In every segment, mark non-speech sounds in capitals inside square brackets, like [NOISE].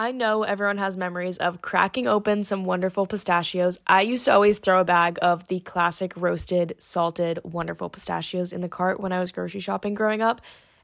I know everyone has memories of cracking open some wonderful pistachios. I used to always throw a bag of the classic roasted, salted, wonderful pistachios in the cart when I was grocery shopping growing up.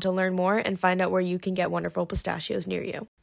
to learn more and find out where you can get wonderful pistachios near you.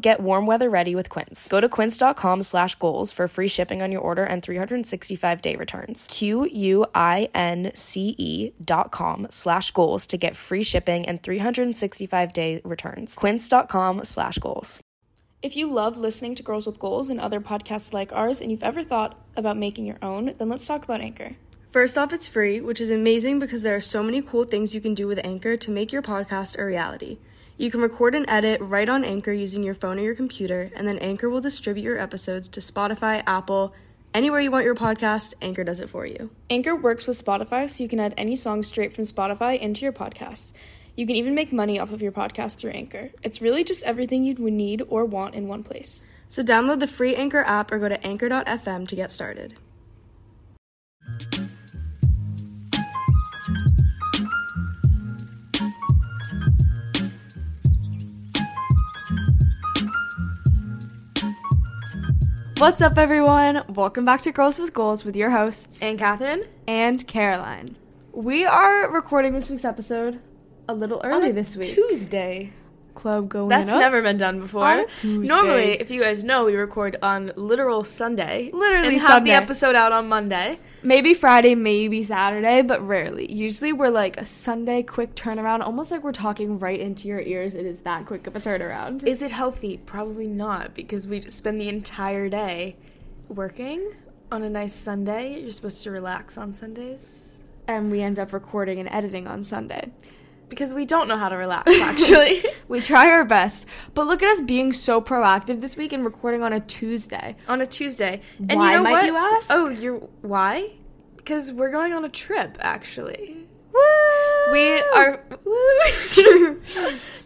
get warm weather ready with Quince. Go to quince.com slash goals for free shipping on your order and 365 day returns. Q-U-I-N-C-E dot com slash goals to get free shipping and 365 day returns. Quince.com slash goals. If you love listening to Girls with Goals and other podcasts like ours, and you've ever thought about making your own, then let's talk about Anchor. First off, it's free, which is amazing because there are so many cool things you can do with Anchor to make your podcast a reality. You can record and edit right on Anchor using your phone or your computer, and then Anchor will distribute your episodes to Spotify, Apple, anywhere you want your podcast, Anchor does it for you. Anchor works with Spotify, so you can add any song straight from Spotify into your podcast. You can even make money off of your podcast through Anchor. It's really just everything you'd need or want in one place. So download the free Anchor app or go to anchor.fm to get started. What's up, everyone? Welcome back to Girls with Goals with your hosts, AnnCatherine? and Caroline. We are recording this week's episode a little early this week. Tuesday. Club going That's up. never been done before. On a Tuesday. Normally, if you guys know, we record on literal Sunday. Literally and have Sunday. the episode out on Monday. Maybe Friday, maybe Saturday, but rarely. Usually we're like a Sunday quick turnaround, almost like we're talking right into your ears. It is that quick of a turnaround. Is it healthy? Probably not, because we spend the entire day working on a nice Sunday. You're supposed to relax on Sundays. and we end up recording and editing on Sunday. Because we don't know how to relax, [LAUGHS] actually. We try our best, but look at us being so proactive this week and recording on a Tuesday. on a Tuesday. And Why, you know might what? you ask? Oh, you're why? Because we're going on a trip, actually. Woo! We are. [LAUGHS]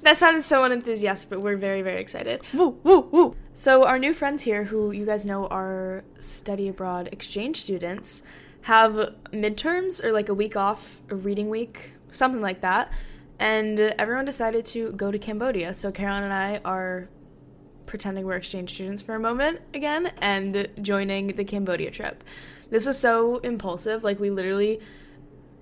that sounded so unenthusiastic, but we're very, very excited. woo woo woo. So, our new friends here, who you guys know are study abroad exchange students, have midterms or like a week off, a reading week, something like that. And everyone decided to go to Cambodia. So, Caroline and I are pretending we're exchange students for a moment again and joining the Cambodia trip. This was so impulsive. Like, we literally,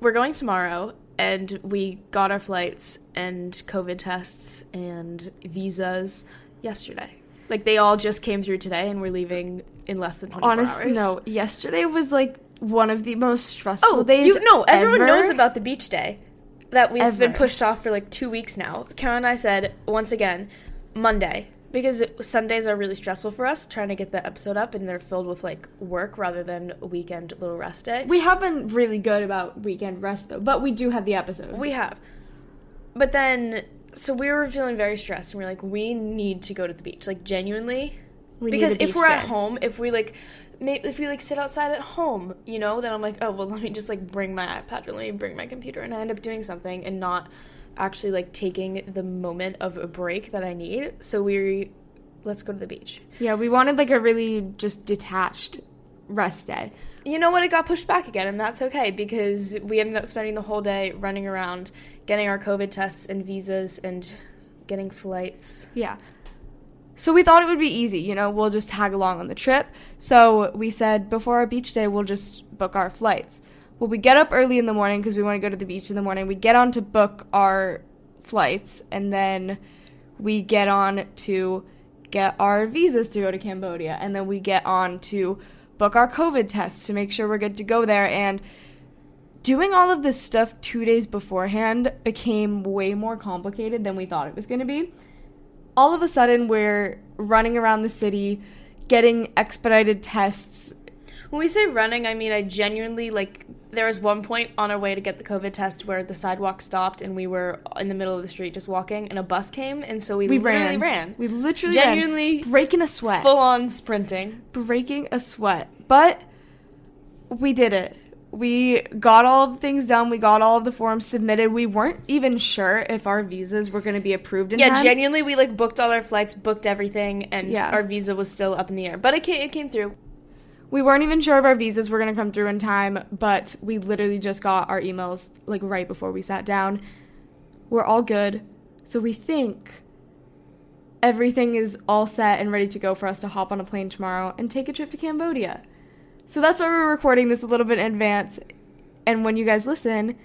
we're going tomorrow and we got our flights and COVID tests and visas yesterday. Like, they all just came through today and we're leaving in less than 24 Honestly, hours. no. Yesterday was like one of the most stressful Oh, days. you no, everyone ever. knows about the beach day that we've been pushed off for like two weeks now. Karen and I said once again, Monday because Sundays are really stressful for us trying to get the episode up, and they're filled with like work rather than weekend little rest day. We have been really good about weekend rest though, but we do have the episode. We have. But then, so we were feeling very stressed, and we are like, we need to go to the beach, like genuinely, We because if we're at home, if we like, may if we like sit outside at home, you know, then I'm like, oh well, [LAUGHS] let me just like bring my iPad or let me bring my computer, and I end up doing something and not actually like taking the moment of a break that I need. So we, let's go to the beach. Yeah, we wanted like a really just detached rest day. You know what? It got pushed back again, and that's okay because we ended up spending the whole day running around, getting our COVID tests and visas and getting flights. Yeah. So we thought it would be easy, you know, we'll just tag along on the trip. So we said before our beach day, we'll just book our flights. Well, we get up early in the morning because we want to go to the beach in the morning. We get on to book our flights and then we get on to get our visas to go to Cambodia. And then we get on to book our COVID tests to make sure we're good to go there. And doing all of this stuff two days beforehand became way more complicated than we thought it was going to be all of a sudden we're running around the city getting expedited tests When we say running, I mean I genuinely like. There was one point on our way to get the COVID test where the sidewalk stopped and we were in the middle of the street just walking, and a bus came, and so we, we literally ran. ran. we literally Genuinely ran, breaking a sweat Full on sprinting. breaking a sweat but we did it we got all of the things done we got all of the forms submitted we weren't even sure if our visas were going to be approved in Yeah, time. genuinely, we like booked all our flights, booked everything, and Yeah. our visa was still up in the air. But it came, it came through. we weren't even sure if our visas were going to come through in time but we literally just got our emails like right before we sat down we're all good so we think everything is all set and ready to go for us to hop on a plane tomorrow and take a trip to cambodia so that's why we're recording this a little bit in advance and when you guys listen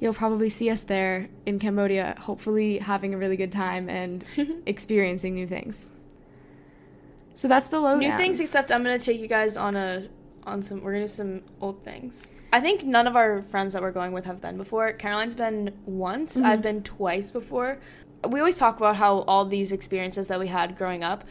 you'll probably see us there in cambodia hopefully having a really good time and [LAUGHS] experiencing new things so that's the lowdown New things, except I'm gonna take you guys on a on some. We're gonna do some old things. I think none of our friends that we're going with have been before. Caroline's been once. Mm-hmm. I've been twice before. We always talk about how all these experiences that we had growing up,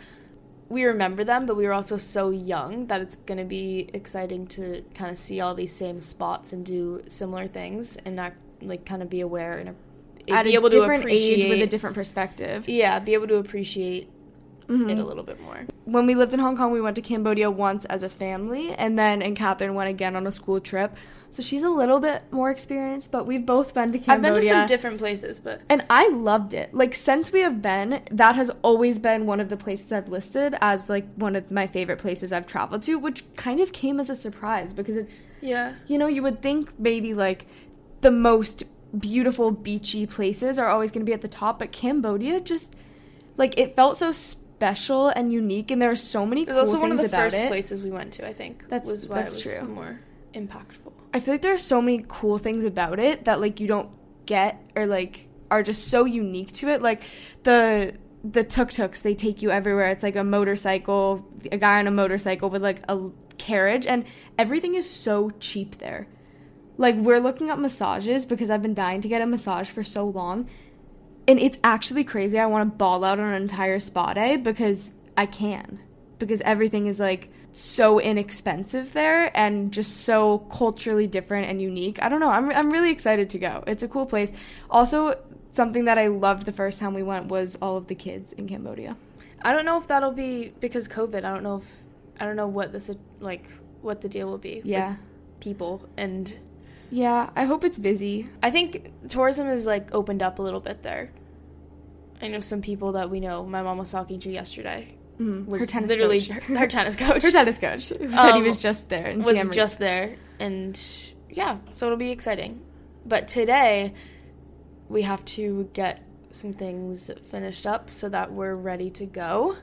we remember them, but we were also so young that it's gonna be exciting to kind of see all these same spots and do similar things and not like kind of be aware and at be able to different appreciate age with a different perspective yeah, be able to appreciate Mm-hmm. it a little bit more. when we lived in Hong Kong, we went to Cambodia once as a family, and then AnnCatherine went again on a school trip. So she's a little bit more experienced, but we've both been to Cambodia. I've been to some different places, but and I loved it. Like since we have been, that has always been one of the places I've listed as like one of my favorite places I've traveled to, which kind of came as a surprise because it's yeah. you know, you would think maybe like the most beautiful beachy places are always going to be at the top, but Cambodia just like it felt so special and unique, and there are so many It was cool also one of the first it. places we went to. I think That's- was why that's it was true. more impactful. I feel like there are so many cool things about it that like you don't get or like are just so unique to it. Like the the tuk tuks, they take you everywhere. It's like a motorcycle, a guy on a motorcycle with like a carriage, and everything is so cheap there. Like we're looking up massages because I've been dying to get a massage for so long. And it's actually crazy. I want to ball out on an entire spa day because I can. Because everything is like so inexpensive there and just so culturally different and unique. I don't know. I'm, I'm really excited to go. It's a cool place. Also, something that I loved the first time we went was all of the kids in Cambodia. I don't know if that'll be because COVID. I don't know if I don't know what this like what the deal will be. Yeah. with people and Yeah, I hope it's busy. I think tourism is like opened up a little bit there. I know some people that we know. My mom was talking to yesterday. Mm, Was her tennis literally coach. [LAUGHS] her tennis coach. her tennis coach. [LAUGHS] Said he Um, was just there and was just there and yeah so it'll be exciting. But today we have to get some things finished up so that we're ready to go.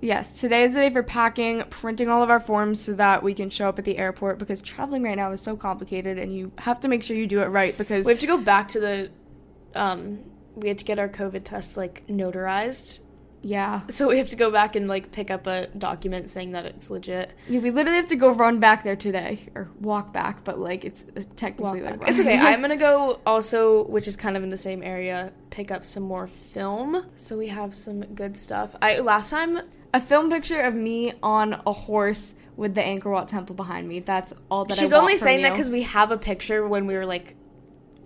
Yes, today is the day for packing, printing all of our forms so that we can show up at the airport because traveling right now is so complicated and you have to make sure you do it right because we have to go back to the um we had to get our covid test like notarized yeah. so we have to go back and like pick up a document saying that it's legit yeah, we literally have to go run back there today or walk back, but like it's uh, technically like it's okay [LAUGHS] i'm gonna go also which is kind of in the same area pick up some more film. So we have some good stuff. I last time A film picture of me on a horse with the Angkor Wat temple behind me. That's all that I she's only saying that because we have a picture when we were like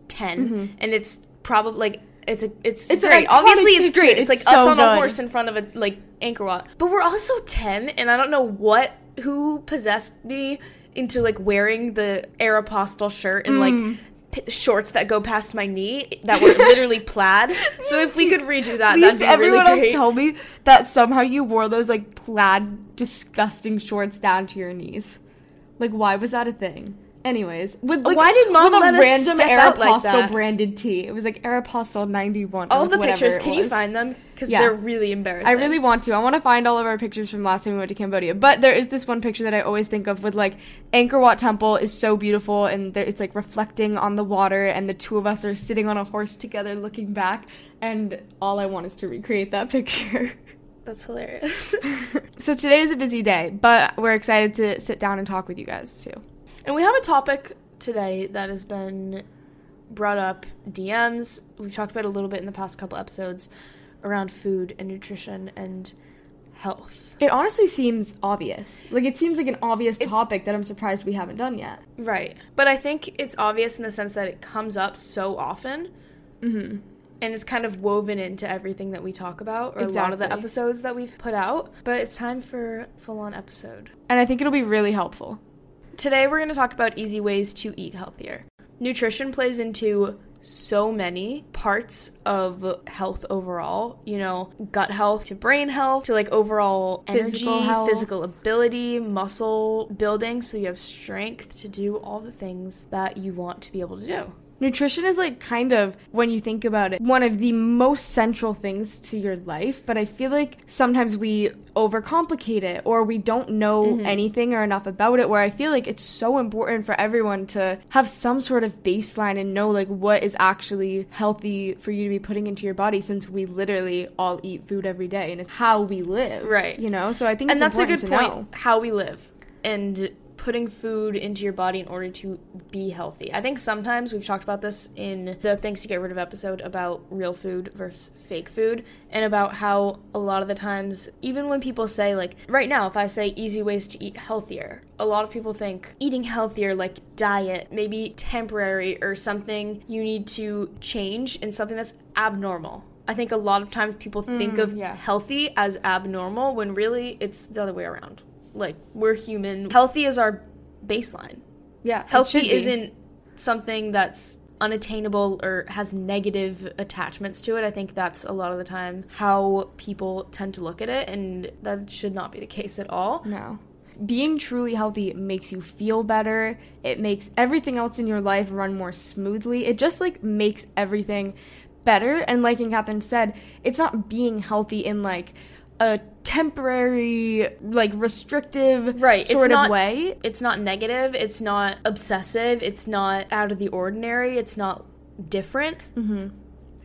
10 and it's probably like it's a it's. It's great. Obviously, it's picture. great. It's, It's like us so on a horse in front of a like Angkor Wat. But we're also ten, and I don't know what who possessed me into like wearing the Aeropostale shirt and Mm. like. P- shorts that go past my knee that were literally [LAUGHS] plaid. So if we could redo that, Please, that'd be everyone really else great. told me that somehow you wore those like plaid, disgusting shorts down to your knees. Like, why was that a thing? Anyways, with like, Why did Mom with let a us random step out like that? branded tee? It was like Aeropostale ninety one. All the pictures, can you find them? Because they're really embarrassing. I really want to. I want to find all of our pictures from last time we went to Cambodia. But there is this one picture that I always think of with like Angkor Wat Temple is so beautiful and there, it's like reflecting on the water and the two of us are sitting on a horse together looking back and all I want is to recreate that [LAUGHS] picture. That's hilarious. [LAUGHS] so today is a busy day, but we're excited to sit down and talk with you guys too. And we have a topic today that has been brought up DMs. We've talked about it a little bit in the past couple episodes around food and nutrition and health. It honestly seems obvious. Like it seems like an obvious topic that I'm surprised we haven't done yet. Right. But I think it's obvious in the sense that it comes up so often. Mhm. And it's kind of woven into everything that we talk about, or a lot of the episodes that we've put out. But it's time for full on episode. And I think it'll be really helpful. Today, we're going to talk about easy ways to eat healthier. Nutrition plays into so many parts of health overall, you know, gut health to brain health to like overall energy, Physical physical ability, muscle building, so you have strength to do all the things that you want to be able to do. Nutrition is like kind of, when you think about it, one of the most central things to your life, but I feel like sometimes we overcomplicate it or we don't know mm-hmm. anything or enough about it. Where I feel like it's so important for everyone to have some sort of baseline and know like what is actually healthy for you to be putting into your body since we literally all eat food every day and it's how we live. Right. You know? So I think and it's that's a good point know. how we live and putting food into your body in order to be healthy i think sometimes we've talked about this in the things to get rid of episode about real food versus fake food and about how a lot of the times even when people say like right now if i say easy ways to eat healthier a lot of people think eating healthier like diet maybe temporary or something you need to change and something that's abnormal I think a lot of times people think mm, of yeah. healthy as abnormal when really it's the other way around. Like we're human. Healthy is our baseline. Yeah. Healthy isn't something that's unattainable or has negative attachments to it. I think that's a lot of the time how people tend to look at it and that should not be the case at all. No. Being truly healthy makes you feel better. It makes everything else in your life run more smoothly. It just like makes everything better. And like Catherine said, it's not being healthy in like a temporary, like restrictive Right, it's sort not- of way. It's not negative, it's not obsessive, it's not out of the ordinary, it's not different. Mm-hmm.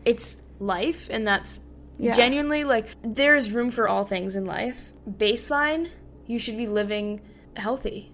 It's life, and that's Yeah. genuinely like there's room for all things in life. Baseline, you should be living healthy,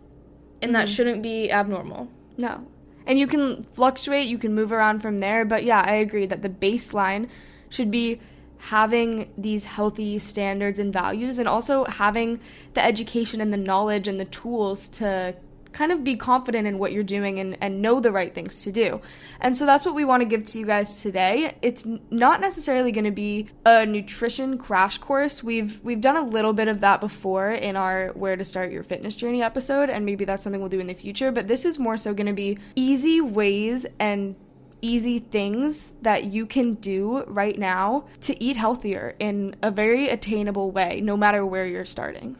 and that shouldn't be abnormal. No. And you can fluctuate, you can move around from there, but yeah, I agree that the baseline should be having these healthy standards and values and also having the education and the knowledge and the tools to kind of be confident in what you're doing and, and know the right things to do. And so that's what we want to give to you guys today. It's not necessarily going to be a nutrition crash course. We've we've done a little bit of that before in our where to start your fitness journey episode and maybe that's something we'll do in the future, but this is more so going to be easy ways and easy things that you can do right now to eat healthier in a very attainable way no matter where you're starting.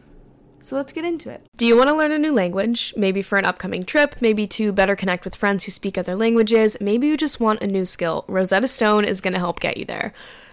So let's get into it. Do you want to learn a new language? Maybe for an upcoming trip, maybe to better connect with friends who speak other languages, maybe you just want a new skill. Rosetta Stone is going to help get you there.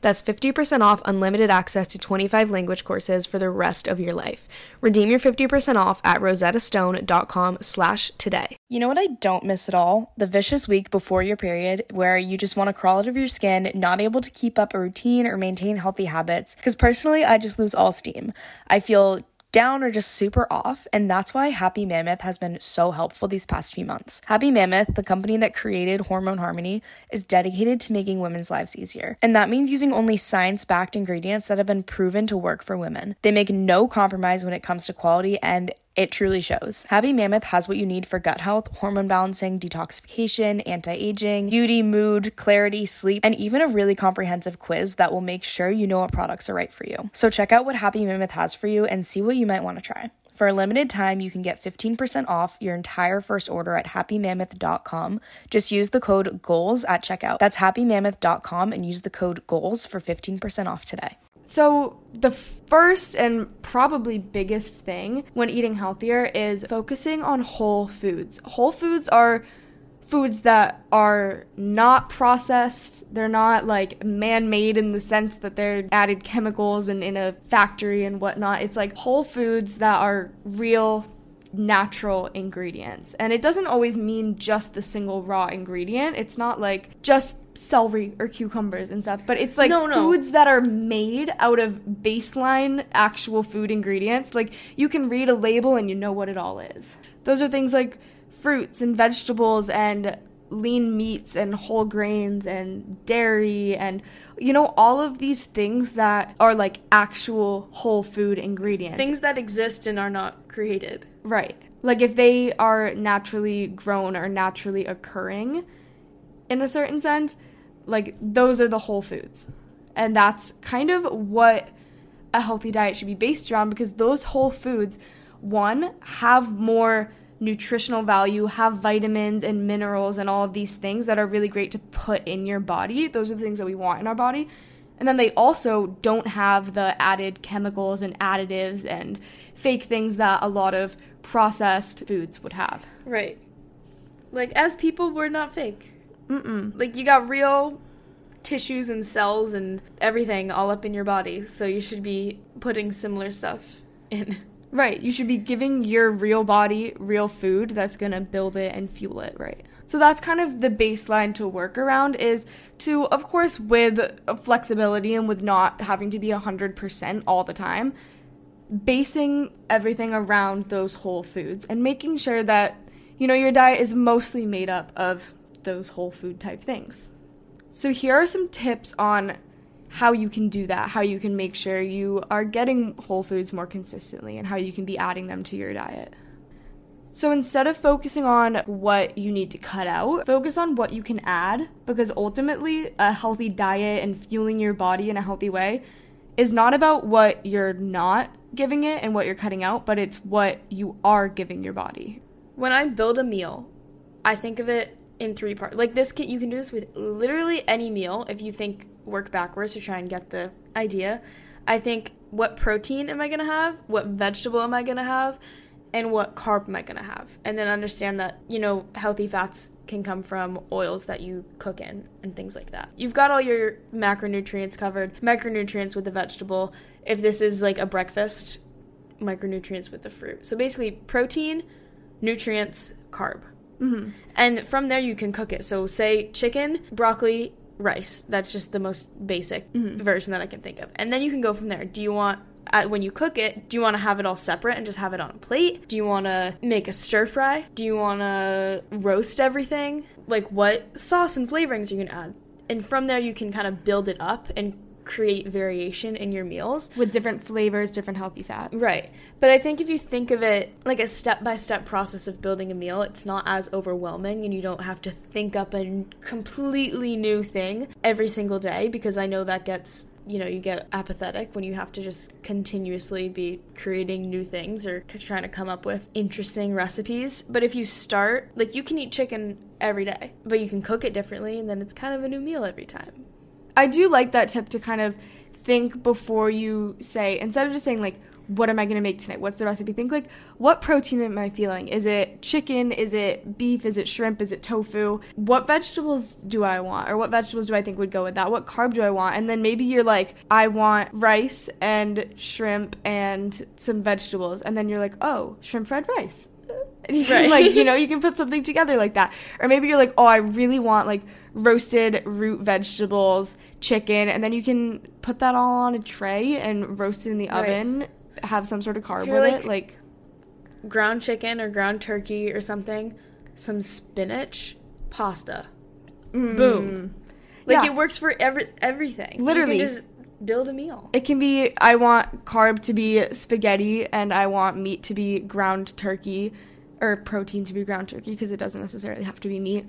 That's 50% off unlimited access to 25 language courses for the rest of your life. Redeem your 50% off at rosettastone.com slash today. You know what I don't miss at all? The vicious week before your period where you just want to crawl out of your skin, not able to keep up a routine or maintain healthy habits. Because personally, I just lose all steam. I feel down or just super off, and that's why Happy Mammoth has been so helpful these past few months. Happy Mammoth, the company that created Hormone Harmony, is dedicated to making women's lives easier. And that means using only science backed ingredients that have been proven to work for women. They make no compromise when it comes to quality and it truly shows. Happy Mammoth has what you need for gut health, hormone balancing, detoxification, anti aging, beauty, mood, clarity, sleep, and even a really comprehensive quiz that will make sure you know what products are right for you. So check out what Happy Mammoth has for you and see what you might want to try. For a limited time, you can get 15% off your entire first order at happymammoth.com. Just use the code GOALS at checkout. That's happymammoth.com and use the code GOALS for 15% off today. So, the first and probably biggest thing when eating healthier is focusing on whole foods. Whole foods are foods that are not processed. They're not like man made in the sense that they're added chemicals and in a factory and whatnot. It's like whole foods that are real natural ingredients. And it doesn't always mean just the single raw ingredient. It's not like just celery or cucumbers and stuff, but it's like No, no. foods that are made out of baseline actual food ingredients. Like you can read a label and you know what it all is. Those are things like fruits and vegetables and lean meats and whole grains and dairy and you know all of these things that are like actual whole food ingredients. Things that exist and are not created. Right. Like if they are naturally grown or naturally occurring in a certain sense, like those are the whole foods. And that's kind of what a healthy diet should be based around because those whole foods, one, have more nutritional value, have vitamins and minerals and all of these things that are really great to put in your body. Those are the things that we want in our body. And then they also don't have the added chemicals and additives and fake things that a lot of processed foods would have. Right. Like, as people, we're not fake. Mm-mm. Like, you got real tissues and cells and everything all up in your body, so you should be putting similar stuff in. Right. You should be giving your real body real food that's going to build it and fuel it, right? So that's kind of the baseline to work around is to of course with flexibility and with not having to be 100% all the time, basing everything around those whole foods and making sure that you know your diet is mostly made up of those whole food type things. So here are some tips on how you can do that, how you can make sure you are getting whole foods more consistently, and how you can be adding them to your diet. So instead of focusing on what you need to cut out, focus on what you can add because ultimately, a healthy diet and fueling your body in a healthy way is not about what you're not giving it and what you're cutting out, but it's what you are giving your body. When I build a meal, I think of it in three parts. Like this kit, you can do this with literally any meal if you think work backwards to try and get the idea. I think what protein am I gonna have? What vegetable am I gonna have? And what carb am I gonna have? And then understand that, you know, healthy fats can come from oils that you cook in and things like that. You've got all your macronutrients covered, micronutrients with the vegetable. If this is like a breakfast, micronutrients with the fruit. So basically, protein, nutrients, carb. Mm-hmm. And from there, you can cook it. So, say chicken, broccoli, rice. That's just the most basic version that I can think of. And then you can go from there. Do you want, uh, when you cook it, do you want to have it all separate and just have it on a plate? Do you want to make a stir fry? Do you want to roast everything? Like, what sauce and flavorings are you can add? And from there, you can kind of build it up and create variation in your meals. with different flavors, different healthy fats. Right. But I think if you think of it like a step by step process of building a meal, it's not as overwhelming and you don't have to think up a completely new thing every single day because I know that gets you know, you get apathetic when you have to just continuously be creating new things or trying to come up with interesting recipes. But if you start, like, you can eat chicken every day, but you can cook it differently, and then it's kind of a new meal every time. I do like that tip to kind of think before you say, instead of just saying, like, what am I going to make tonight? What's the recipe? Think, like, what protein am I feeling? Is it chicken? Is it beef? Is it shrimp? Is it tofu? What vegetables do I want? Or what vegetables do I think would go with that? What carb do I want? And then maybe you're like, I want rice and shrimp and some vegetables. And then you're like, oh, shrimp fried rice. You [LAUGHS] Right. like, you [LAUGHS] know, you can put something together like that. Or maybe you're like, oh, I really want like roasted root vegetables, chicken, and then you can put that all on a tray and roast it in the Right. oven, have some sort of carb with you're, it. like- Like, Ground chicken or ground turkey or something, some spinach, pasta. Mm. Boom. Like Yeah. it works for every everything. Literally. just build a meal. it can be I want carb to be spaghetti and I want meat to be ground turkey or protein to be ground turkey because it doesn't necessarily have to be meat.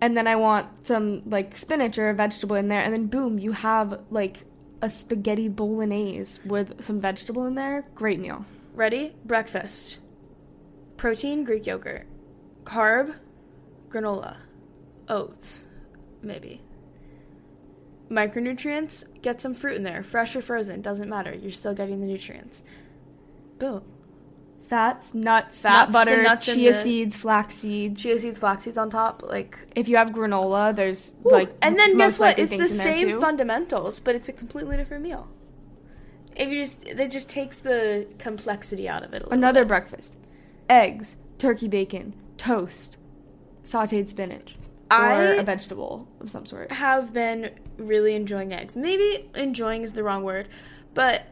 And then I want some like spinach or a vegetable in there and then boom, you have like a spaghetti bolognese with some vegetable in there. Great meal. Ready? Breakfast. Protein, Greek yogurt. Carb, granola. Oats, maybe. Micronutrients, get some fruit in there. Fresh or frozen, doesn't matter. You're still getting the nutrients. Boom. Fats, nuts, Fats, nut butter, nuts chia seeds, flax seeds. Chia seeds, flax seeds on top, like If you have granola, there's Ooh, like and then guess what? It's the things in there, same fundamentals, but it's a completely different meal. If you just, it just takes the complexity out of it. A little Another bit. breakfast: eggs, turkey bacon, toast, sautéed spinach, or I- a vegetable of some sort. have been really enjoying eggs. Maybe enjoying is the wrong word, but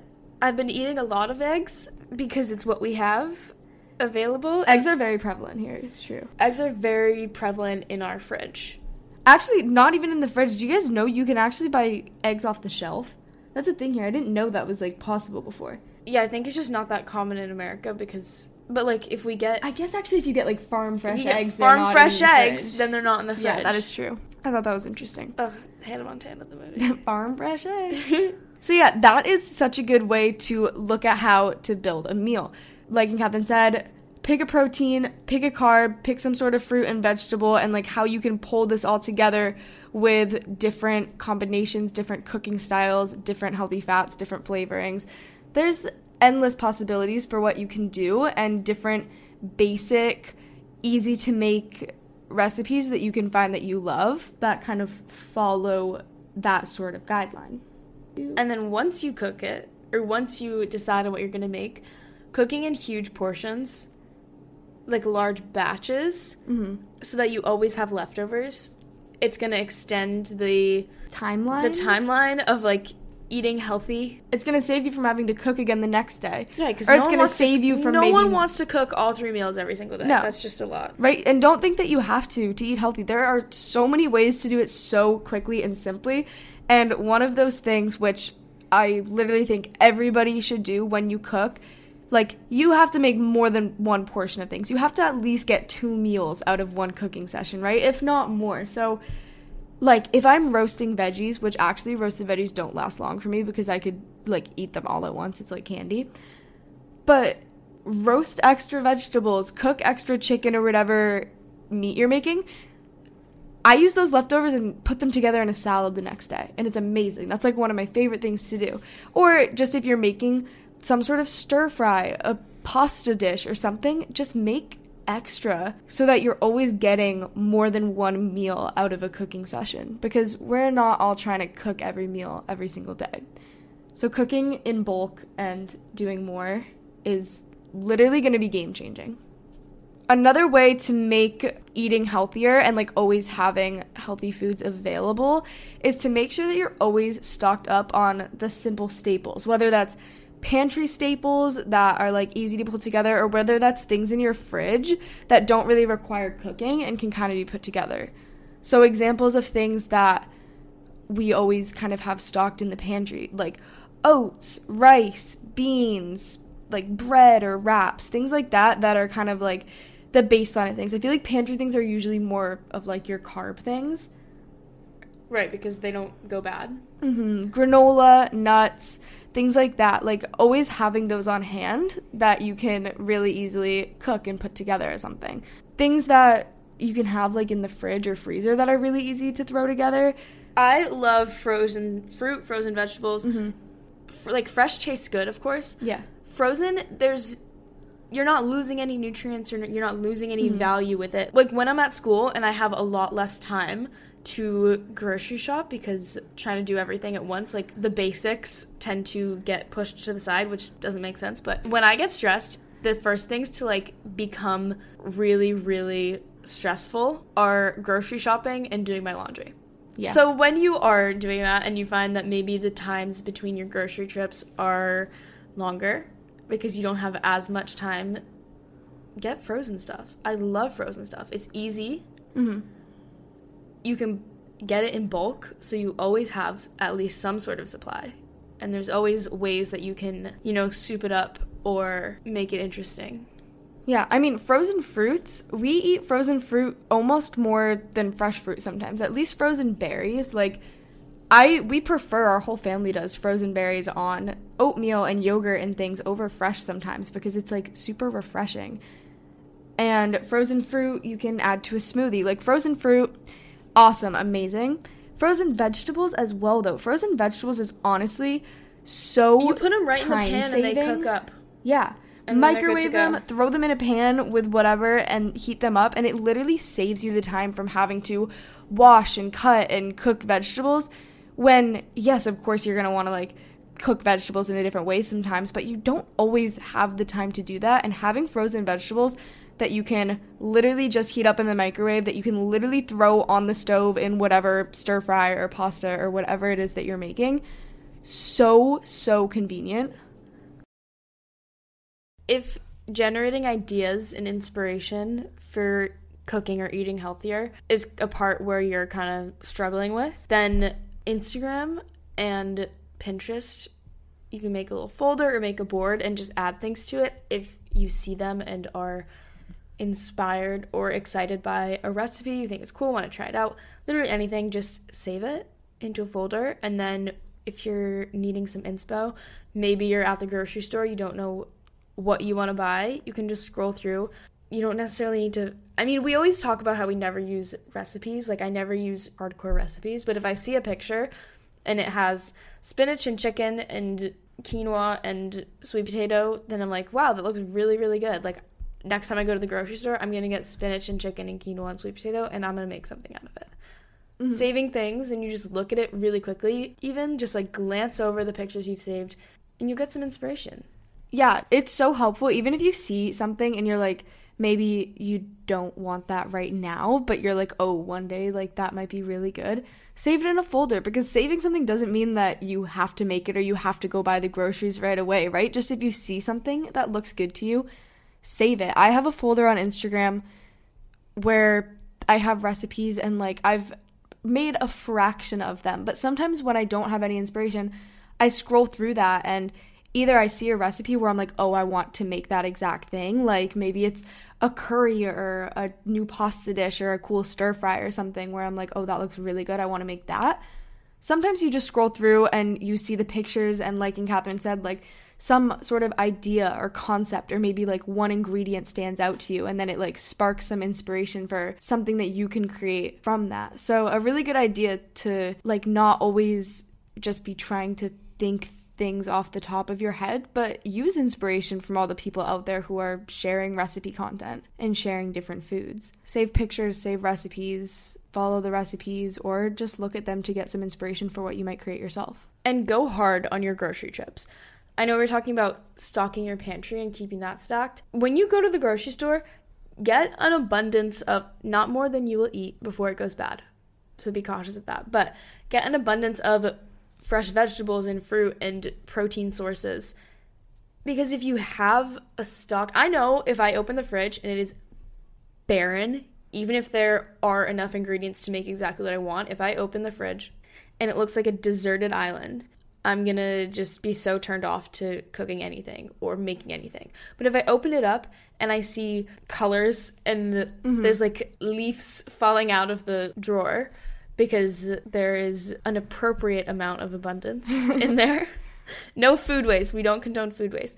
I've been eating a lot of eggs because it's what we have available. Eggs are very prevalent here. It's true. Eggs are very prevalent in our fridge. Actually, not even in the fridge. Do you guys know you can actually buy eggs off the shelf? That's a thing here. I didn't know that was like possible before. Yeah, I think it's just not that common in America because, but like if we get, I guess actually, if you get like farm fresh if you get eggs, they're farm not fresh in the eggs, fridge. then they're not in the fridge. yeah, that is true. I thought that was interesting. Ugh, Hannah Montana the movie. [LAUGHS] farm fresh eggs. [LAUGHS] so yeah, that is such a good way to look at how to build a meal. Like Catherine said, pick a protein, pick a carb, pick some sort of fruit and vegetable, and like how you can pull this all together with different combinations, different cooking styles, different healthy fats, different flavorings. There's endless possibilities for what you can do and different basic, easy to make recipes that you can find that you love that kind of follow that sort of guideline. And then once you cook it, or once you decide on what you're gonna make, cooking in huge portions, like large batches, mm-hmm. so that you always have leftovers, it's gonna extend the Timeline? the timeline of like eating healthy. It's gonna save you from having to cook again the next day. Yeah, because or it's gonna save you from no maybe one wants to cook all three meals every single day. No. That's just a lot. Right? And don't think that you have to to eat healthy. There are so many ways to do it so quickly and simply. And one of those things which I literally think everybody should do when you cook, like you have to make more than one portion of things. You have to at least get two meals out of one cooking session, right? If not more. So like if I'm roasting veggies, which actually roasted veggies don't last long for me because I could like eat them all at once. It's like candy. But roast extra vegetables, cook extra chicken or whatever meat you're making. I use those leftovers and put them together in a salad the next day, and it's amazing. That's like one of my favorite things to do. Or just if you're making some sort of stir fry, a pasta dish or something, just make extra so that you're always getting more than one meal out of a cooking session because we're not all trying to cook every meal every single day. So cooking in bulk and doing more is literally going to be game changing. Another way to make eating healthier and like always having healthy foods available is to make sure that you're always stocked up on the simple staples, whether that's pantry staples that are like easy to put together or whether that's things in your fridge that don't really require cooking and can kind of be put together. So examples of things that we always kind of have stocked in the pantry, like oats, rice, beans, like bread or wraps, things like that that are kind of like the baseline of things. I feel like pantry things are usually more of like your carb things. Right, because they don't go bad. hmm Granola, nuts, things like that. Like always having those on hand that you can really easily cook and put together or something. Things that you can have like in the fridge or freezer that are really easy to throw together. I love frozen fruit, frozen vegetables. F- like fresh tastes good, of course. Yeah. Frozen, there's you're not losing any nutrients or you're not losing any mm-hmm. value with it. Like when I'm at school and I have a lot less time to grocery shop because trying to do everything at once, like the basics tend to get pushed to the side, which doesn't make sense. But when I get stressed, the first things to like become really, really stressful are grocery shopping and doing my laundry. Yeah. So when you are doing that and you find that maybe the times between your grocery trips are longer because you don't have as much time, get frozen stuff. I love frozen stuff. It's easy. Mhm. You can get it in bulk, so you always have at least some sort of supply. And there's always ways that you can, you know, soup it up or make it interesting. Yeah, I mean, frozen fruits, we eat frozen fruit almost more than fresh fruit sometimes. At least frozen berries. Like, I we prefer our whole family does frozen berries on oatmeal and yogurt and things over fresh sometimes because it's like super refreshing. And frozen fruit you can add to a smoothie. Like frozen fruit, awesome, amazing. Frozen vegetables as well though. Frozen vegetables is honestly so You put them right in the pan and they cook up. Yeah. And then they're good to Microwave them, throw them in a pan with whatever, and heat them up. And it literally saves you the time from having to wash and cut and cook vegetables. When, yes, of course, you're going to want to like cook vegetables in a different way sometimes, but you don't always have the time to do that. And having frozen vegetables that you can literally just heat up in the microwave, that you can literally throw on the stove in whatever stir fry or pasta or whatever it is that you're making, so, so convenient. if generating ideas and inspiration for cooking or eating healthier is a part where you're kind of struggling with, then Instagram and Pinterest, you can make a little folder or make a board and just add things to it if you see them and are inspired or excited by a recipe, you think it's cool, want to try it out, literally anything, just save it into a folder. And then if you're needing some inspo, maybe you're at the grocery store, you don't know what you want to buy, you can just scroll through. You don't necessarily need to. I mean, we always talk about how we never use recipes. Like, I never use hardcore recipes, but if I see a picture and it has spinach and chicken and quinoa and sweet potato, then I'm like, wow, that looks really, really good. Like, next time I go to the grocery store, I'm gonna get spinach and chicken and quinoa and sweet potato, and I'm gonna make something out of it. Mm-hmm. Saving things, and you just look at it really quickly, even just like glance over the pictures you've saved, and you get some inspiration. Yeah, it's so helpful. Even if you see something and you're like, maybe you don't want that right now, but you're like, oh, one day, like that might be really good. Save it in a folder because saving something doesn't mean that you have to make it or you have to go buy the groceries right away, right? Just if you see something that looks good to you, save it. I have a folder on Instagram where I have recipes and like I've made a fraction of them, but sometimes when I don't have any inspiration, I scroll through that and either I see a recipe where I'm like, oh, I want to make that exact thing. Like maybe it's a curry or a new pasta dish or a cool stir fry or something where I'm like, oh, that looks really good. I want to make that. Sometimes you just scroll through and you see the pictures, and like AnnCatherine said, like some sort of idea or concept, or maybe like one ingredient stands out to you, and then it like sparks some inspiration for something that you can create from that. So, a really good idea to like not always just be trying to think things off the top of your head, but use inspiration from all the people out there who are sharing recipe content and sharing different foods. Save pictures, save recipes, follow the recipes, or just look at them to get some inspiration for what you might create yourself. and go hard on your grocery trips. I know we're talking about stocking your pantry and keeping that stocked. When you go to the grocery store, get an abundance of not more than you will eat before it goes bad. So be cautious of that. But get an abundance of fresh vegetables and fruit and protein sources. Because if you have a stock, I know if I open the fridge and it is barren, even if there are enough ingredients to make exactly what I want, if I open the fridge and it looks like a deserted island, I'm gonna just be so turned off to cooking anything or making anything. But if I open it up and I see colors and mm-hmm. there's like leaves falling out of the drawer because there is an appropriate amount of abundance [LAUGHS] in there. No food waste. We don't condone food waste.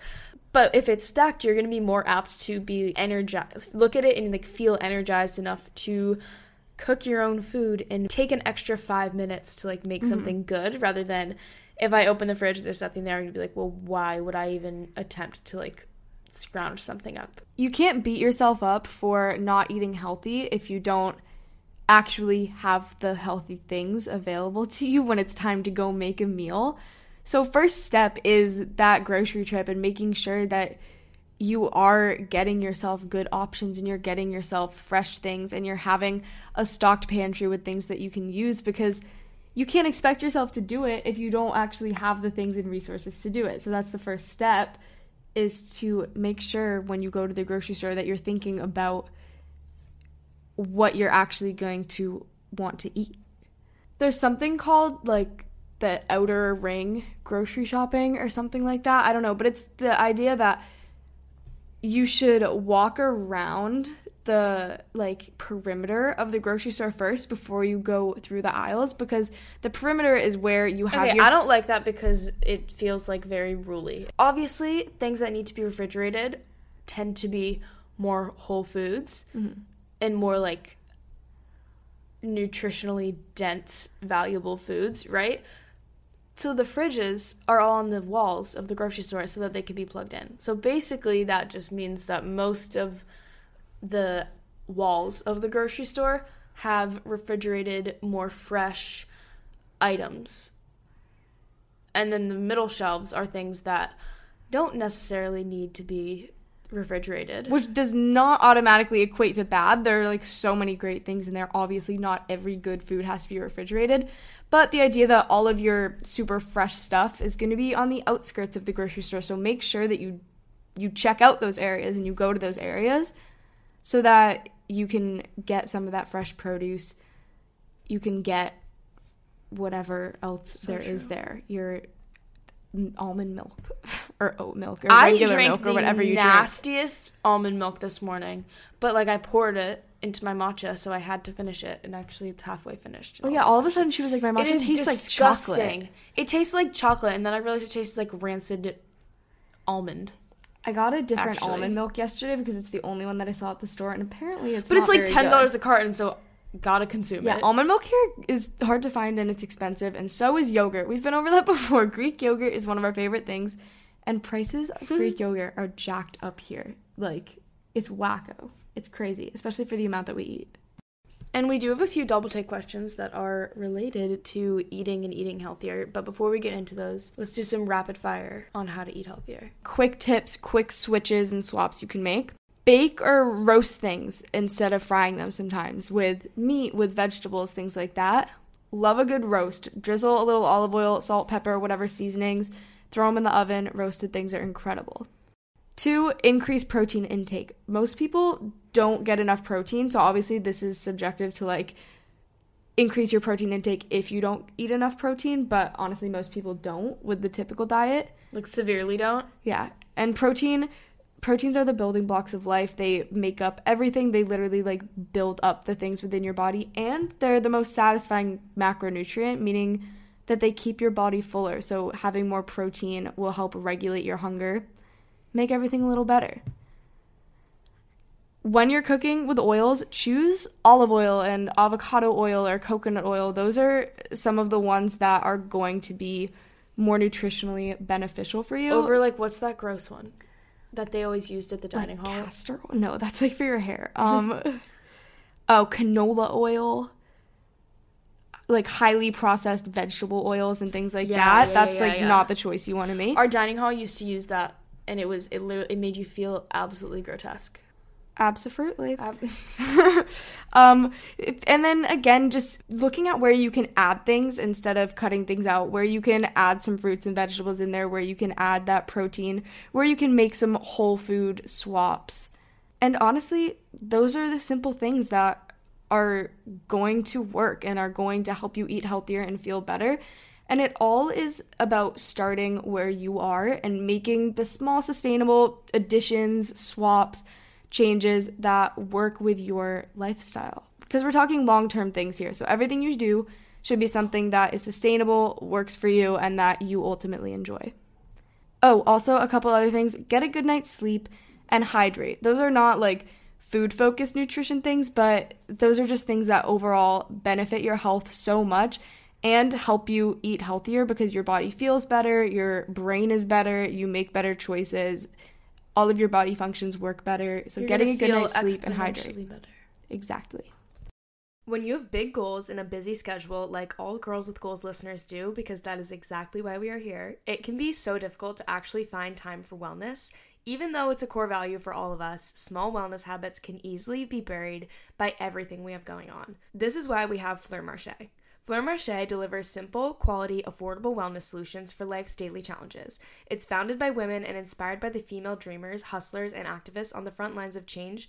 But if it's stacked, you're going to be more apt to be energized. Look at it and like feel energized enough to cook your own food and take an extra 5 minutes to like make mm-hmm. something good rather than if I open the fridge there's nothing there I'm going to be like, "Well, why would I even attempt to like scrounge something up?" You can't beat yourself up for not eating healthy if you don't actually have the healthy things available to you when it's time to go make a meal. So, first step is that grocery trip and making sure that you are getting yourself good options and you're getting yourself fresh things and you're having a stocked pantry with things that you can use because you can't expect yourself to do it if you don't actually have the things and resources to do it. So, that's the first step is to make sure when you go to the grocery store that you're thinking about what you're actually going to want to eat. There's something called like the outer ring grocery shopping or something like that. I don't know, but it's the idea that you should walk around the like perimeter of the grocery store first before you go through the aisles because the perimeter is where you have okay, your I don't like that because it feels like very ruly. Obviously, things that need to be refrigerated tend to be more whole foods mm-hmm. And more like nutritionally dense valuable foods, right? So the fridges are all on the walls of the grocery store so that they can be plugged in. So basically, that just means that most of the walls of the grocery store have refrigerated, more fresh items. And then the middle shelves are things that don't necessarily need to be refrigerated. Which does not automatically equate to bad. There are like so many great things in there. Obviously, not every good food has to be refrigerated, but the idea that all of your super fresh stuff is going to be on the outskirts of the grocery store. So make sure that you you check out those areas and you go to those areas so that you can get some of that fresh produce. You can get whatever else so there true. is there. Your almond milk [LAUGHS] or oat milk or regular milk or whatever you drink. nastiest almond milk this morning, but like I poured it into my matcha, so I had to finish it, and actually it's halfway finished. Oh yeah! All of a sudden she was like, "My matcha tastes disgusting. like chocolate." It tastes like chocolate, and then I realized it tastes like rancid almond. I got a different actually. almond milk yesterday because it's the only one that I saw at the store, and apparently it's. But it's like ten dollars a carton, so gotta consume yeah, it. Almond milk here is hard to find and it's expensive, and so is yogurt. We've been over that [LAUGHS] before. Greek yogurt is one of our favorite things, and prices of hmm. Greek yogurt are jacked up here. Like, it's wacko. It's crazy, especially for the amount that we eat. And we do have a few double take questions that are related to eating and eating healthier. But before we get into those, let's do some rapid fire on how to eat healthier. Quick tips, quick switches and swaps you can make bake or roast things instead of frying them sometimes with meat, with vegetables, things like that. Love a good roast. Drizzle a little olive oil, salt, pepper, whatever seasonings. Throw them in the oven. Roasted things are incredible. Two, increase protein intake. Most people don't get enough protein, so obviously this is subjective to like increase your protein intake if you don't eat enough protein, but honestly most people don't with the typical diet. Like severely don't? Yeah. And protein proteins are the building blocks of life. They make up everything. They literally like build up the things within your body and they're the most satisfying macronutrient, meaning that they keep your body fuller. So having more protein will help regulate your hunger, make everything a little better. When you're cooking with oils, choose olive oil and avocado oil or coconut oil. Those are some of the ones that are going to be more nutritionally beneficial for you. Over like what's that gross one? That they always used at the dining like hall? Castor oil? No, that's like for your hair. Um, [LAUGHS] oh, canola oil. Like highly processed vegetable oils and things like yeah, that. Yeah, that's yeah, like not the choice you want to make. Our dining hall used to use that, and it was it literally it made you feel absolutely grotesque. Absolutely. [LAUGHS] um, and then again, just looking at where you can add things instead of cutting things out, where you can add some fruits and vegetables in there, where you can add that protein, where you can make some whole food swaps. And honestly, those are the simple things that are going to work and are going to help you eat healthier and feel better. And it all is about starting where you are and making the small, sustainable additions, swaps, changes that work with your lifestyle. Because we're talking long term things here. So everything you do should be something that is sustainable, works for you, and that you ultimately enjoy. Oh, also a couple other things get a good night's sleep and hydrate. Those are not like food focused nutrition things, but those are just things that overall benefit your health so much and help you eat healthier because your body feels better, your brain is better, you make better choices, all of your body functions work better. So You're getting a good night's sleep and hydrate. better. Exactly. When you have big goals and a busy schedule, like all Girls with Goals listeners do, because that is exactly why we are here, it can be so difficult to actually find time for wellness. Even though it's a core value for all of us, small wellness habits can easily be buried by everything we have going on. This is why we have Fleur Marche. Fleur Marche delivers simple, quality, affordable wellness solutions for life's daily challenges. It's founded by women and inspired by the female dreamers, hustlers, and activists on the front lines of change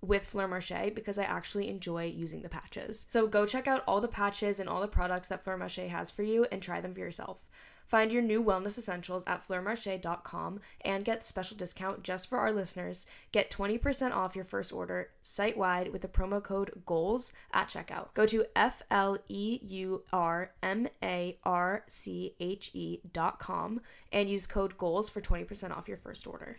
with Fleur Marche because I actually enjoy using the patches. So go check out all the patches and all the products that Fleur Marche has for you and try them for yourself. Find your new wellness essentials at fleurmarche.com and get special discount just for our listeners. Get 20% off your first order site wide with the promo code GOALS at checkout. Go to F L E U R M A R C H E.com and use code GOALS for 20% off your first order.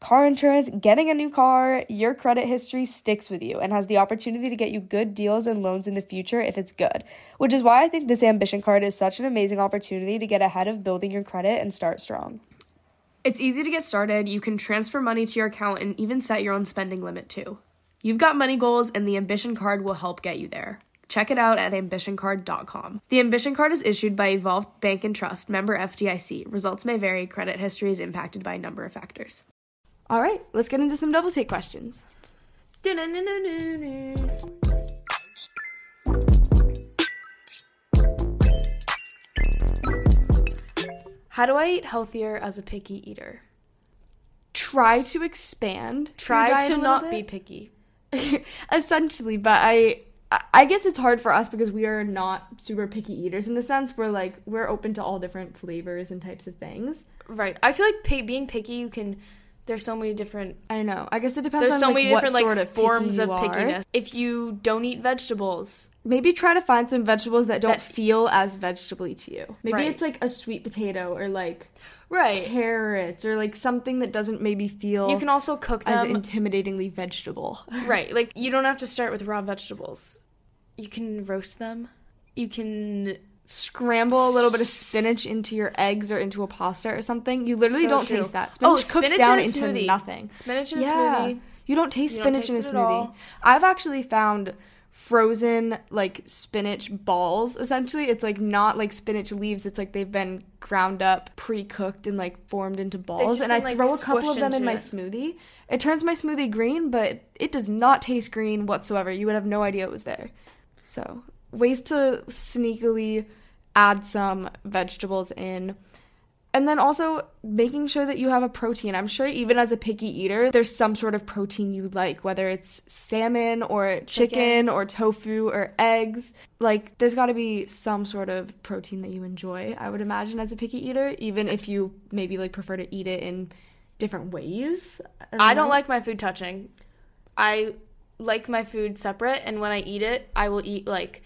car insurance, getting a new car, your credit history sticks with you and has the opportunity to get you good deals and loans in the future if it's good. Which is why I think this ambition card is such an amazing opportunity to get ahead of building your credit and start strong. It's easy to get started. You can transfer money to your account and even set your own spending limit too. You've got money goals, and the Ambition Card will help get you there. Check it out at ambitioncard.com. The Ambition Card is issued by Evolve Bank and Trust, member FDIC. Results may vary. Credit history is impacted by a number of factors. All right, let's get into some double take questions. How do I eat healthier as a picky eater? Try to expand. Try to not bit. be picky. [LAUGHS] essentially but i i guess it's hard for us because we are not super picky eaters in the sense we're like we're open to all different flavors and types of things Right. I feel like pi- being picky, you can. There's so many different. i don't know i guess it depends There's on so like, many what different like sort of forms of you are. pickiness. If you don't eat vegetables, maybe try to find some vegetables that don't That- feel as vegetable to you maybe Right. it's like a sweet potato or like right? carrots or like something that doesn't maybe feel You can also cook them as intimidatingly vegetable [LAUGHS] right. Like you don't have to start with raw vegetables. You can roast them. You can. Scramble a little bit of spinach into your eggs or into a pasta or something you literally So don't true. taste that Oh, spinach cooks spinach down into smoothie. nothing Spinach in a yeah. smoothie. You don't taste You don't spinach in a taste it at smoothie. I've actually found frozen like spinach balls essentially. It's like not like spinach leaves, it's like they've been ground up, pre-cooked and like formed into balls and I been, like, throw a couple of them in my it. smoothie. It turns my smoothie green, but it does not taste green whatsoever. You would have no idea it was there. So, ways to sneakily add some vegetables in. And then also making sure that you have a protein. I'm sure even as a picky eater, there's some sort of protein you like, whether it's salmon or chicken, Chicken. or tofu or eggs. Like there's got to be some sort of protein that you enjoy, I would imagine as a picky eater, even if you maybe like prefer to eat it in different ways. I don't know. like my food touching. I like my food separate, and when I eat it, I will eat like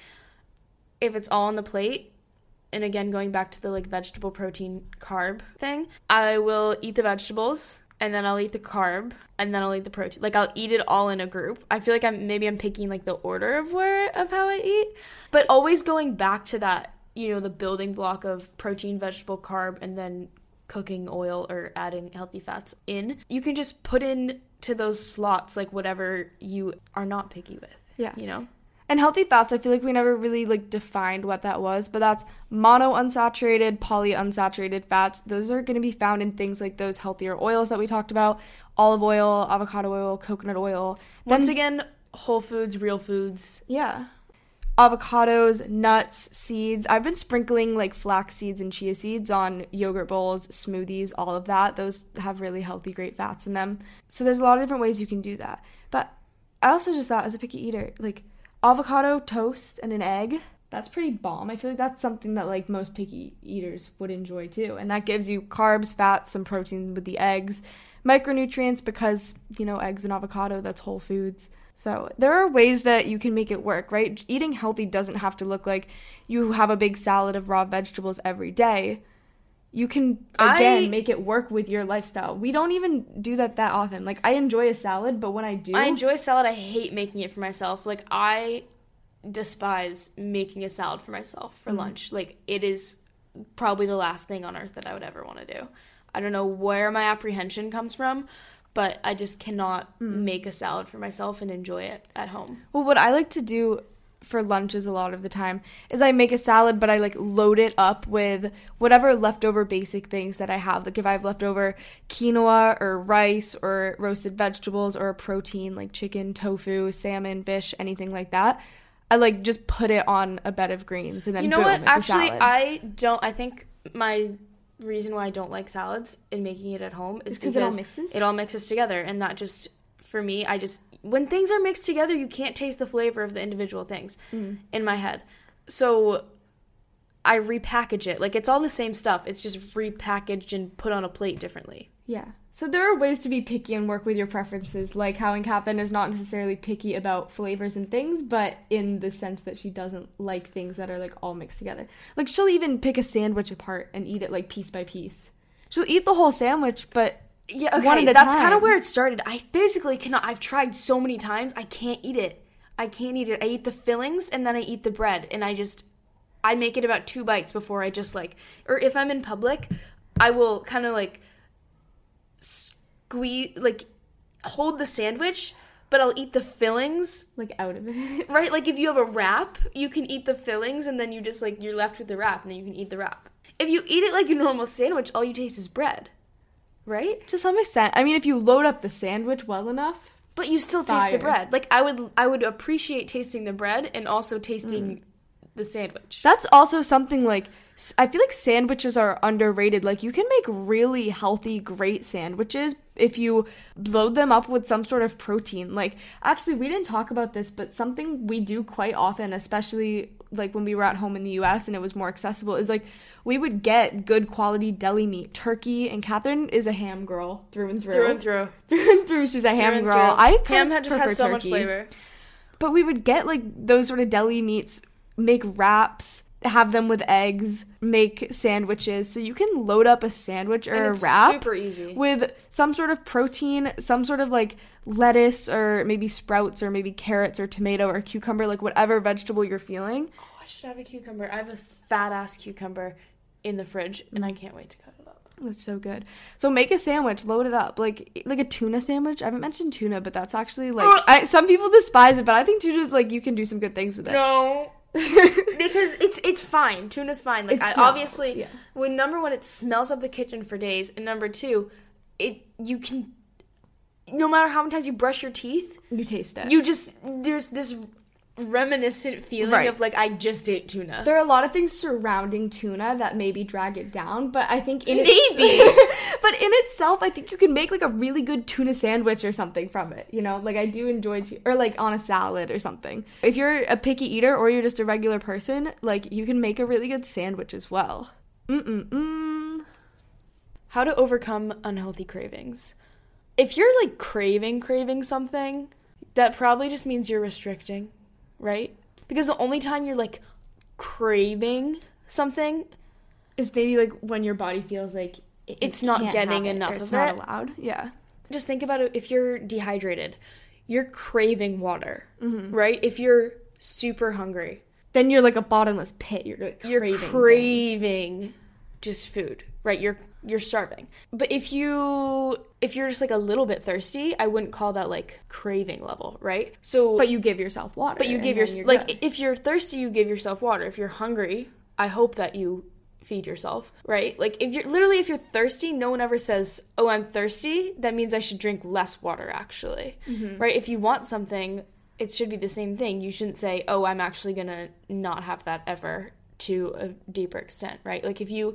if it's all on the plate. And again, going back to the like vegetable protein carb thing, I will eat the vegetables and then I'll eat the carb and then I'll eat the protein. Like I'll eat it all in a group. I feel like I'm maybe I'm picking like the order of where of how I eat, but always going back to that, you know, the building block of protein, vegetable, carb, and then cooking oil or adding healthy fats in. You can just put in to those slots like whatever you are not picky with. Yeah. You know? And healthy fats, I feel like we never really like defined what that was, but that's mono unsaturated, poly unsaturated fats. Those are going to be found in things like those healthier oils that we talked about, olive oil, avocado oil, coconut oil. Once Then- again, whole foods, real foods. yeah. Avocados, nuts, seeds. I've been sprinkling like flax seeds and chia seeds on yogurt bowls, smoothies, all of that. Those have really healthy, great fats in them. So there's a lot of different ways you can do that. But I also just thought as a picky eater, like avocado toast and an egg, that's pretty bomb. I feel like that's something that like most picky eaters would enjoy too. And that gives you carbs, fats, some protein with the eggs, micronutrients because, you know, eggs and avocado, that's whole foods. So there are ways that you can make it work, right? Eating healthy doesn't have to look like you have a big salad of raw vegetables every day. You can again I- make it work with your lifestyle. We don't even do that that often. Like I enjoy a salad, but when I do, I enjoy salad. I hate making it for myself. Like I despise making a salad for myself for mm-hmm. lunch. Like it is probably the last thing on earth that I would ever want to do. I don't know where my apprehension comes from, but I just cannot mm. make a salad for myself and enjoy it at home. Well, what I like to do for lunches a lot of the time is I make a salad, but I like load it up with whatever leftover basic things that I have. Like if I have leftover quinoa or rice or roasted vegetables or a protein like chicken, tofu, salmon, fish, anything like that. I like just put it on a bed of greens and then you know boom, what? Actually. I don't. I think my reason why I don't like salads and making it at home is It's 'cause it all because mixes? it all mixes together, and that just for me, I just when things are mixed together, you can't taste the flavor of the individual things Mm. in my head. So I repackage it like it's all the same stuff. It's just repackaged and put on a plate differently. Yeah. So there are ways to be picky and work with your preferences, like how AnnCatherine is not necessarily picky about flavors and things, but in the sense that she doesn't like things that are like all mixed together. Like she'll even pick a sandwich apart and eat it like piece by piece. She'll eat the whole sandwich, but Yeah, okay. one at a that's kind of where it started. I physically cannot. I've tried so many times. I can't eat it. I can't eat it. I eat the fillings and then I eat the bread, and I just I make it about two bites before I just like. Or if I'm in public, I will kind of like squeeze, like hold the sandwich, but I'll eat the fillings. like out of it. [LAUGHS] Right? Like if you have a wrap, you can eat the fillings, and then you just like you're left with the wrap, and then you can eat the wrap. If you eat it like a normal sandwich, all you taste is bread. Right? to some extent. I mean, if you load up the sandwich well enough, But you still taste the bread. Like I would I would appreciate tasting the bread and also tasting mm. the sandwich. That's also something like I feel like sandwiches are underrated. Like you can make really healthy, great sandwiches if you load them up with some sort of protein. Like actually, we didn't talk about this, but something we do quite often, especially like when we were at home in the U.S. and it was more accessible, is like we would get good quality deli meat, turkey, and Catherine is a ham girl through and through. through and through. [LAUGHS] Through and through, she's a ham Through girl. I ham just has so much flavor. But we would get like those sort of deli meats, make wraps, have them with eggs, make sandwiches. So you can load up a sandwich or And a wrap super easy. with some sort of protein, some sort of like lettuce or maybe sprouts or maybe carrots or tomato or cucumber, like whatever vegetable you're feeling. Oh, I should have a cucumber. I have a fat ass cucumber in the fridge and I can't wait to cut it up. That's so good. So make a sandwich, load it up, like like a tuna sandwich. I haven't mentioned tuna, but that's actually like I, some people despise it, but I think tuna like you can do some good things with it. No. [LAUGHS] because it's it's fine. Tuna's fine. Like I smells, obviously yeah. when number one it smells up the kitchen for days and number two, it you can no matter how many times you brush your teeth, You taste it. you just there's this reminiscent feeling Right. of like I just ate tuna. There are a lot of things surrounding tuna that maybe drag it down, but I think in Maybe. its- [LAUGHS] but in itself, I think you can make like a really good tuna sandwich or something from it. You know, like I do enjoy, tu- or like on a salad or something. If you're a picky eater or you're just a regular person, like you can make a really good sandwich as well. Mm mm mm. How to overcome unhealthy cravings. If you're like craving craving something, that probably just means you're restricting, right? Because the only time you're like craving something Is maybe like when your body feels like it- It's not getting it, enough it's not it. allowed. Yeah. just think about it if you're dehydrated you're craving water Mm-hmm. right if you're super hungry Then you're like a bottomless pit. You're like you're craving. craving, just food right? You're you're starving. But if you if you're just like a little bit thirsty i wouldn't call that like craving level right? So But you give yourself water. but you give then your like good. if you're thirsty you give yourself water. If you're hungry i hope that you feed yourself right? Like if you're literally if you're thirsty no one ever says oh i'm thirsty. That means i should drink less water actually Mm-hmm. right? If you want something it should be the same thing. You shouldn't say oh i'm actually gonna not have that ever to a deeper extent right? Like if you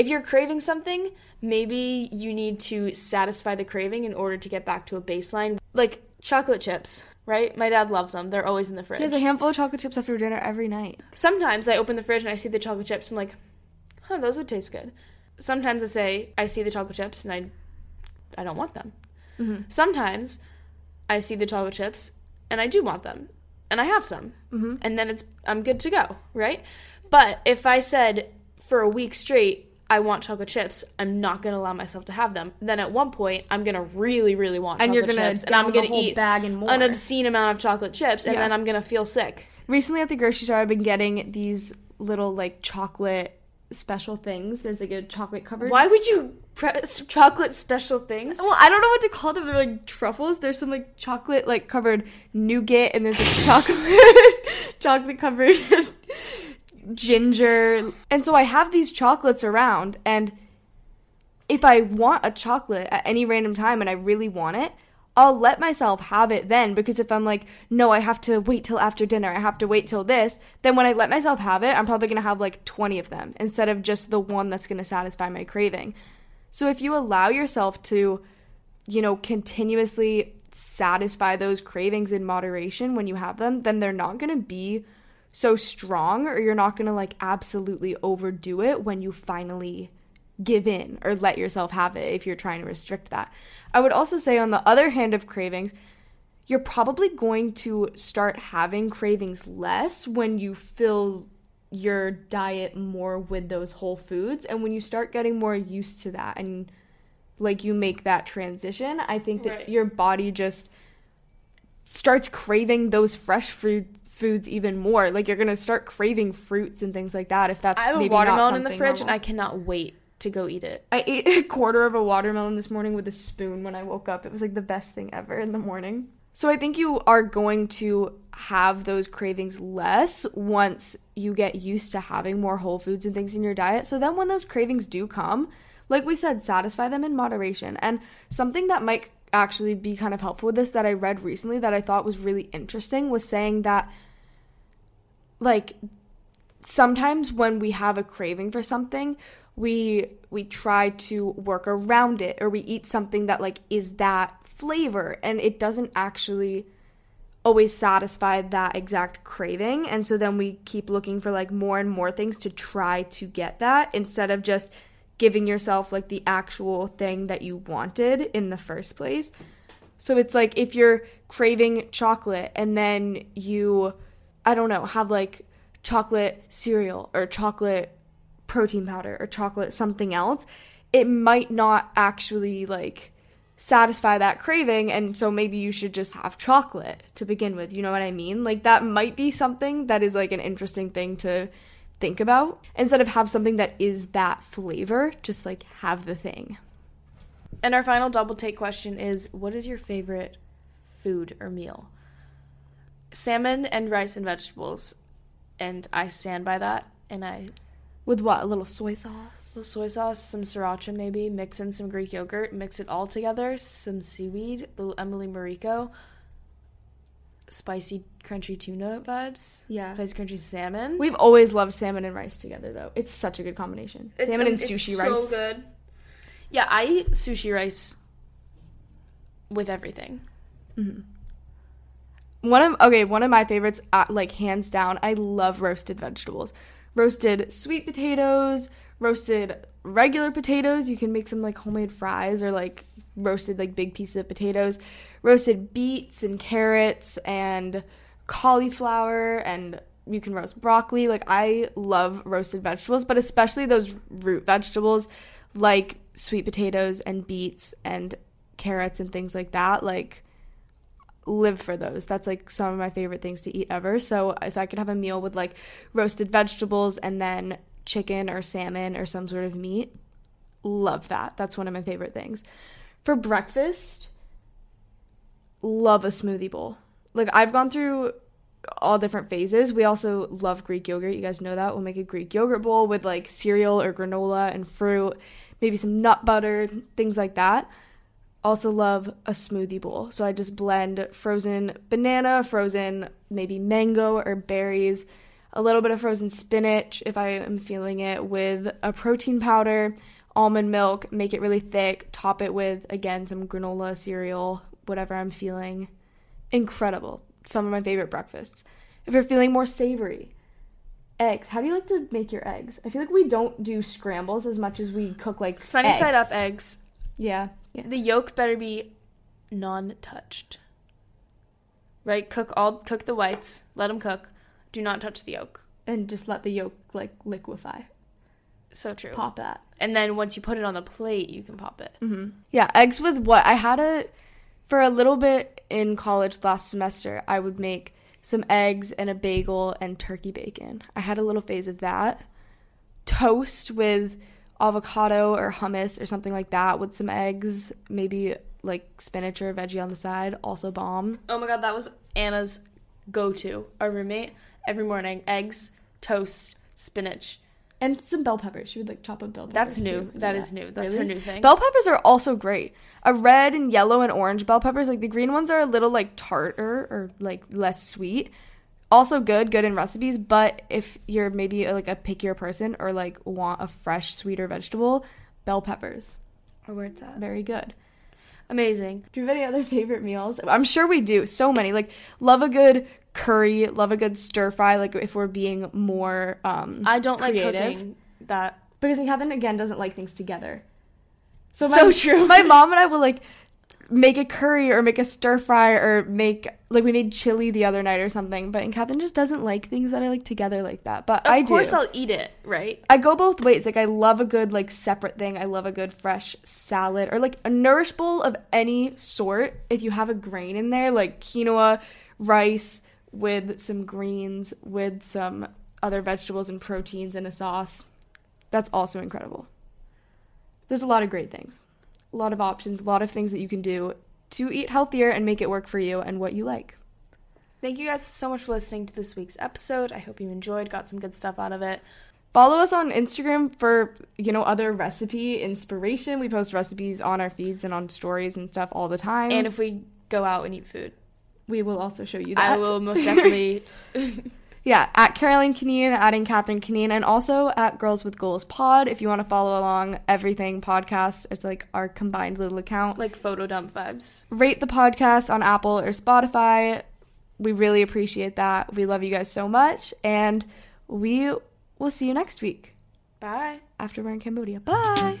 if you're craving something maybe you need to satisfy the craving in order to get back to a baseline like chocolate chips right my dad loves them they're always in the fridge She has a handful of chocolate chips after dinner every night. Sometimes I open the fridge and I see the chocolate chips. I'm like, huh, those would taste good. Sometimes I say I see the chocolate chips and I, I don't want them. Mm-hmm. Sometimes I see the chocolate chips and I do want them, and I have some, mm-hmm. and then it's I'm good to go, right? But if I said for a week straight I want chocolate chips, I'm not gonna allow myself to have them. Then at one point I'm gonna really, really want And you're chocolate gonna chips, and I'm gonna eat bag and more. an obscene amount of chocolate chips, and Yeah. then I'm gonna feel sick. Recently at the grocery store, I've been getting these little like chocolate special things. There's like a chocolate covered. Why would you press chocolate special things? Well, I don't know what to call them. They're like truffles. There's some like chocolate like covered nougat, and there's like chocolate [LAUGHS] chocolate covered ginger. And so I have these chocolates around, and if I want a chocolate at any random time and I really want it, I'll let myself have it then because if I'm like, no, I have to wait till after dinner, I have to wait till this, then when I let myself have it, I'm probably gonna have like 20 of them instead of just the one that's gonna satisfy my craving. So if you allow yourself to, you know, continuously satisfy those cravings in moderation when you have them, then they're not gonna be so strong or you're not gonna like absolutely overdo it when you finally give in or let yourself have it if you're trying to restrict that. I would also say, on the other hand of cravings, you're probably going to start having cravings less when you fill your diet more with those whole foods. And when you start getting more used to that and like you make that transition, I think that Right. your body just starts craving those fresh fruit foods even more. Like you're gonna start craving fruits and things like that if that's I have a watermelon in the fridge and. I cannot wait to go eat it. I ate a quarter of a watermelon this morning with a spoon when I woke up. It was like the best thing ever in the morning. So I think you are going to have those cravings less once you get used to having more whole foods and things in your diet. So then when those cravings do come, like we said, satisfy them in moderation. And something that might actually be kind of helpful with this that I read recently that I thought was really interesting was saying that like sometimes when we have a craving for something we we try to work around it or we eat something that like is that flavor. And it doesn't actually always satisfy that exact craving. And so then we keep looking for like more and more things to try to get that instead of just giving yourself like the actual thing that you wanted in the first place. So it's like if you're craving chocolate and then you, I don't know, have like chocolate cereal or chocolate protein powder or chocolate something else, it might not actually like satisfy that craving. And so maybe you should just have chocolate to begin with. You know what I mean? Like that might be something that is like an interesting thing to think about instead of have something that is that flavor, just like have the thing. And our final double take question is what is your favorite food or meal? Salmon and rice and vegetables. And I stand by that. And I With what? A little soy sauce? little soy sauce, some sriracha maybe, mix in some Greek yogurt, mix it all together, some seaweed, little Emily Mariko. spicy crunchy tuna vibes. Yeah. Spicy crunchy salmon. We've always loved salmon and rice together, though. It's such a good combination. It's salmon a- and it's rice. so good. Yeah, I eat sushi rice with everything. Mm-hmm. One of okay, one of my favorites, uh, like hands down. I love roasted vegetables, roasted sweet potatoes, roasted regular potatoes. You can make some like homemade fries or like roasted like big pieces of potatoes, roasted beets and carrots and cauliflower and you can roast broccoli. Like I love roasted vegetables, but especially those root vegetables like sweet potatoes and beets and carrots and things like that. Like live for those. That's like some of my favorite things to eat ever. So if I could have a meal with like roasted vegetables and then chicken or salmon or some sort of meat, love that. That's one of my favorite things. For breakfast, love a smoothie bowl. Like I've gone through all different phases. We also love Greek yogurt. You guys know that. We'll make a Greek yogurt bowl with like cereal or granola and fruit, maybe some nut butter, things like that also love a smoothie bowl. So I just blend frozen banana, frozen maybe mango or berries, a little bit of frozen spinach if I am feeling it, with a protein powder, almond milk, make it really thick, top it with again some granola cereal, whatever I'm feeling. Incredible. Some of my favorite breakfasts. If you're feeling more savory, eggs. How do you like to make your eggs? I feel like we don't do scrambles as much as we cook like Sunny side up eggs. eggs. Yeah. Yeah. The yolk better be non-touched. Right? Cook all cook the whites. Let them cook. Do not touch the yolk. and just let the yolk like liquefy. So true. Pop that. And then once you put it on the plate, you can pop it. Mm-hmm. Yeah, eggs with what? I had a for a little bit in college last semester. I would make some eggs and a bagel and turkey bacon. I had a little phase of that. Toast with avocado or hummus or something like that with some eggs, maybe like spinach or veggie on the side. Also bomb. Oh my god, that was Anna's go-to. Our roommate every morning: eggs, toast, spinach. And some bell peppers. She would like chop up bell peppers. That's new. too. That Yeah. is new. That's her new thing. Bell peppers are also great. A red and yellow and orange bell peppers, like the green ones are a little like tartar or like less sweet. Also good, good in recipes, but if you're maybe like a pickier person or like want a fresh, sweeter vegetable, bell peppers. or where it's at. Very good. Amazing. Do you have any other [LAUGHS] favorite meals? I'm sure we do. So many. Like love a good curry, love a good stir fry, like if we're being more um I don't creative. like cooking that. because Kevin again doesn't like things together. So, So true. [LAUGHS] My mom and I will like make a curry or make a stir fry or make like we made chili the other night or something. But AnnCatherine just doesn't like things that are like together like that. But Of I do. Of course. I'll eat it. Right. I go both ways. Like I love a good like separate thing. I love a good fresh salad or like a nourish bowl of any sort. If you have a grain in there, like quinoa, rice with some greens, with some other vegetables and proteins in a sauce. That's also incredible. There's a lot of great things. A lot of options, a lot of things that you can do to eat healthier and make it work for you and what you like. Thank you guys so much for listening to this week's episode. I hope you enjoyed, got some good stuff out of it. Follow us on Instagram for, you know, other recipe inspiration. We post recipes on our feeds and on stories and stuff all the time. And if we go out and eat food, we will also show you that. I will most [LAUGHS] definitely. [LAUGHS] yeah, at Caroline Conneen, at AnnCatherine Conneen, and also at Girls with Goals Pod. If you want to follow along everything podcast, it's like our combined little account. like photo dump vibes. Rate the podcast on Apple or Spotify. We really appreciate that. We love you guys so much. And we will see you next week Bye. after we're in Cambodia. Bye.